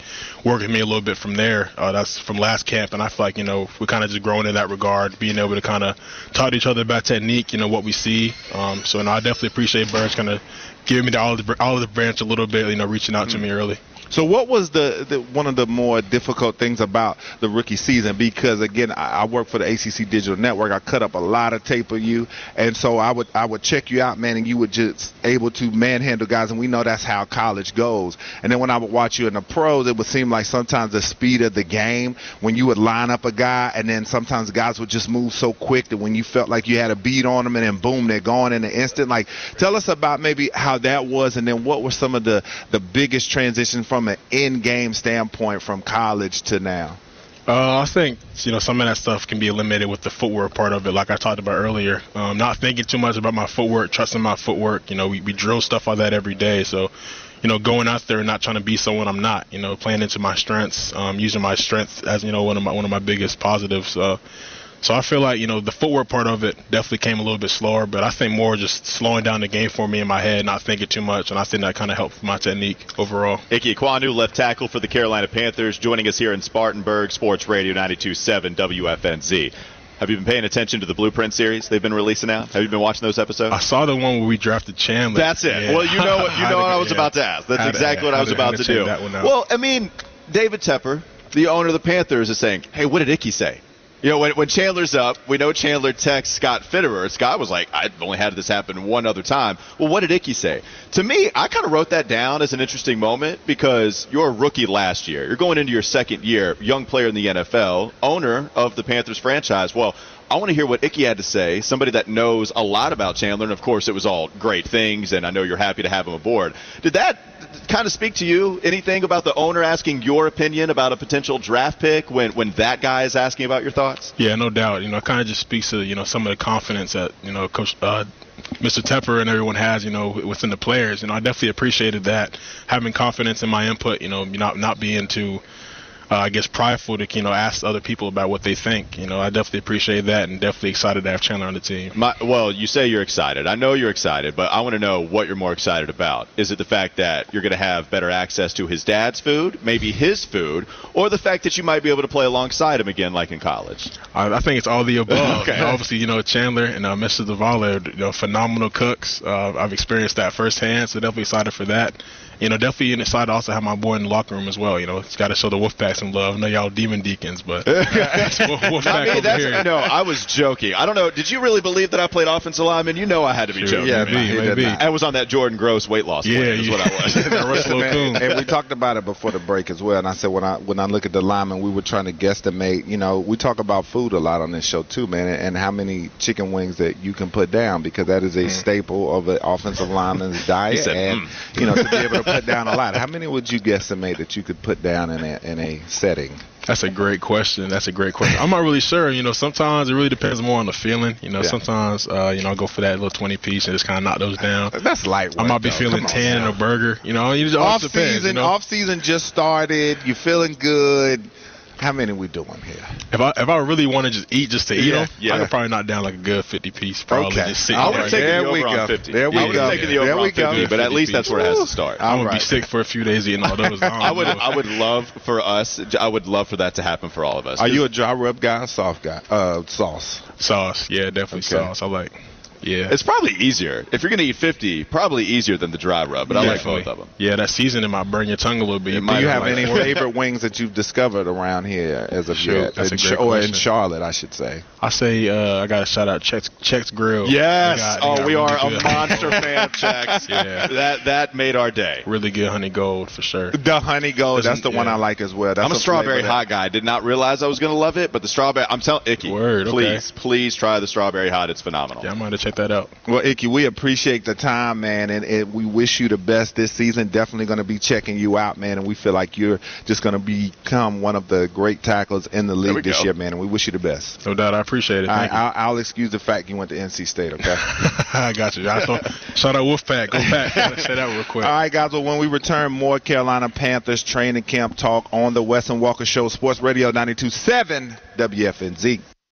worked with me a little bit from there. Uh, that's from last camp, and I feel like you know we kind of just growing in that regard, being able to kind of talk to each other about technique. You know what we see. Um, so, no, I definitely appreciate Burns kind of giving me the olive, olive branch a little bit. You know, reaching out to me early. So, what was the, the, one of the more difficult things about the rookie season? Because again, I, I, work for the ACC Digital Network. I cut up a lot of tape of you, and so I would I would check you out, man, and you were just able to manhandle guys, and we know that's how college goes. And then when I would watch you in the pros, it would seem like sometimes the speed of the game when you would line up a guy, and then sometimes guys would just move so quick that when you felt like you had a beat on them, and then boom, they're gone in an instant. Like, tell us about maybe how that was, and then what were some of the the biggest transitions from from an in-game standpoint from college to now? Uh, I think you know some of that stuff can be eliminated with the footwork part of it, like I talked about earlier. Um, not thinking too much about my footwork, trusting my footwork. You know, we, we drill stuff like that every day, so you know, going out there and not trying to be someone I'm not. You know, playing into my strengths, um, using my strengths as you know one of my one of my biggest positives. Uh, so I feel like you know the footwork part of it definitely came a little bit slower, but I think more just slowing down the game for me in my head, not thinking too much, and I think that kind of helped my technique overall. Ike Ekwonu, left tackle for the Carolina Panthers, joining us here in Spartanburg, Sports Radio 92.7 WFNZ. Have you been paying attention to the Blueprint series they've been releasing now? Have you been watching those episodes? I saw the one where we drafted Chandler. That's it. Yeah. Well, you know, you know what I was yeah. about to ask. That's exactly what I was about to do. Well, I mean, David Tepper, the owner of the Panthers, is saying, "Hey, what did Ickey say?" You know, when, when Chandler's up, we know Chandler texts Scott Fitterer. Scott was like, I've only had this happen one other time. Well, what did Ickey say? To me, I kind of wrote that down as an interesting moment because you're a rookie last year. You're going into your second year, young player in the NFL, owner of the Panthers franchise. Well, I want to hear what Ickey had to say, somebody that knows a lot about Chandler, and of course it was all great things, and I know you're happy to have him aboard. Did that kind of speak to you? Anything about the owner asking your opinion about a potential draft pick when, when that guy is asking about your thoughts? Yeah, no doubt. You know, it kind of just speaks to, you know, some of the confidence that, you know, Coach uh, Mr. Tepper and everyone has, you know, within the players. You know, I definitely appreciated that, having confidence in my input, you know, not, not being too – uh, I guess prideful to you know ask other people about what they think. You know, I definitely appreciate that and definitely excited to have Chandler on the team. My, well, you say you're excited. I know you're excited, but I want to know what you're more excited about. Is it the fact that you're going to have better access to his dad's food, maybe his food, or the fact that you might be able to play alongside him again like in college? I, I think it's all the above. okay. obviously, you know Chandler and uh, Mr. Duvall are you know, phenomenal cooks. Uh, I've experienced that firsthand, so definitely excited for that you know, definitely inside also have my boy in the locker room as well. You know, it's got to show the Wolfpack some love. I know y'all demon deacons, but that's Wolfpack over here. No, I was joking. I don't know. Did you really believe that I played offensive lineman? You know, I had to be sure. joking. Yeah, maybe, maybe. I was on that Jordan Gross weight loss. Yeah, is what I was. man, and we talked about it before the break as well. And I said when I when I look at the lineman, we were trying to guesstimate. You know, we talk about food a lot on this show too, man, and, and how many chicken wings that you can put down because that is a mm. staple of an offensive lineman's diet. Said, and mm. you know, to be able to put down a lot. How many would you guesstimate that you could put down in a in a setting? That's a great question. That's a great question. I'm not really sure. You know, sometimes it really depends more on the feeling. You know, yeah. sometimes uh, you know I go for that little 20 piece and just kind of knock those down. That's light. I might be though. feeling 10 in a burger. You know, you just off depends, season. You know? Off season just started. You're feeling good how many we doing here? If I if I really want to just eat just to eat them, yeah. I could probably knock down like a good fifty piece. Probably okay. just I would have taken the over on fifty. There we yeah, go. Taking the over there we go. 50, but at least that's where it has to start. I would right. be sick for a few days eating all those. I would I would love for us. I would love for that to happen for all of us. Are you a dry rub guy, soft guy? Uh, sauce. Sauce. Yeah, definitely okay. sauce. I like. Yeah. It's probably easier. If you're going to eat 50, probably easier than the dry rub, but I like both of them. Yeah, that seasoning might burn your tongue a little bit. Do you have any favorite wings that you've discovered around here as of yet? That's in, a great or in Charlotte, I should say. I say uh, I got to shout out Chex, Chex Grill. Yes. Got, oh, we really are good. a monster fan of Chex. yeah. That, that made our day. Really good honey gold for sure. The honey gold, that's the yeah. one I like as well. That's I'm a, strawberry hot guy. Did not realize I was going to love it, but the strawberry, I'm telling Ickey, Word, please, okay. please please try the strawberry hot. It's phenomenal. Yeah, I'm going to that out. Well, Ickey, we appreciate the time, man, and, and we wish you the best this season. Definitely going to be checking you out, man, and we feel like you're just going to become one of the great tackles in the league this go. year, man, and we wish you the best. No doubt. I appreciate it. Thank I'll, I'll, excuse the fact you went to NC State, okay? I got you. I saw, shout out Wolfpack. Go Pack. Say that real quick. All right, guys. Well, when we return, more Carolina Panthers training camp talk on the Wes and Walker Show, Sports Radio 92.7 WFNZ.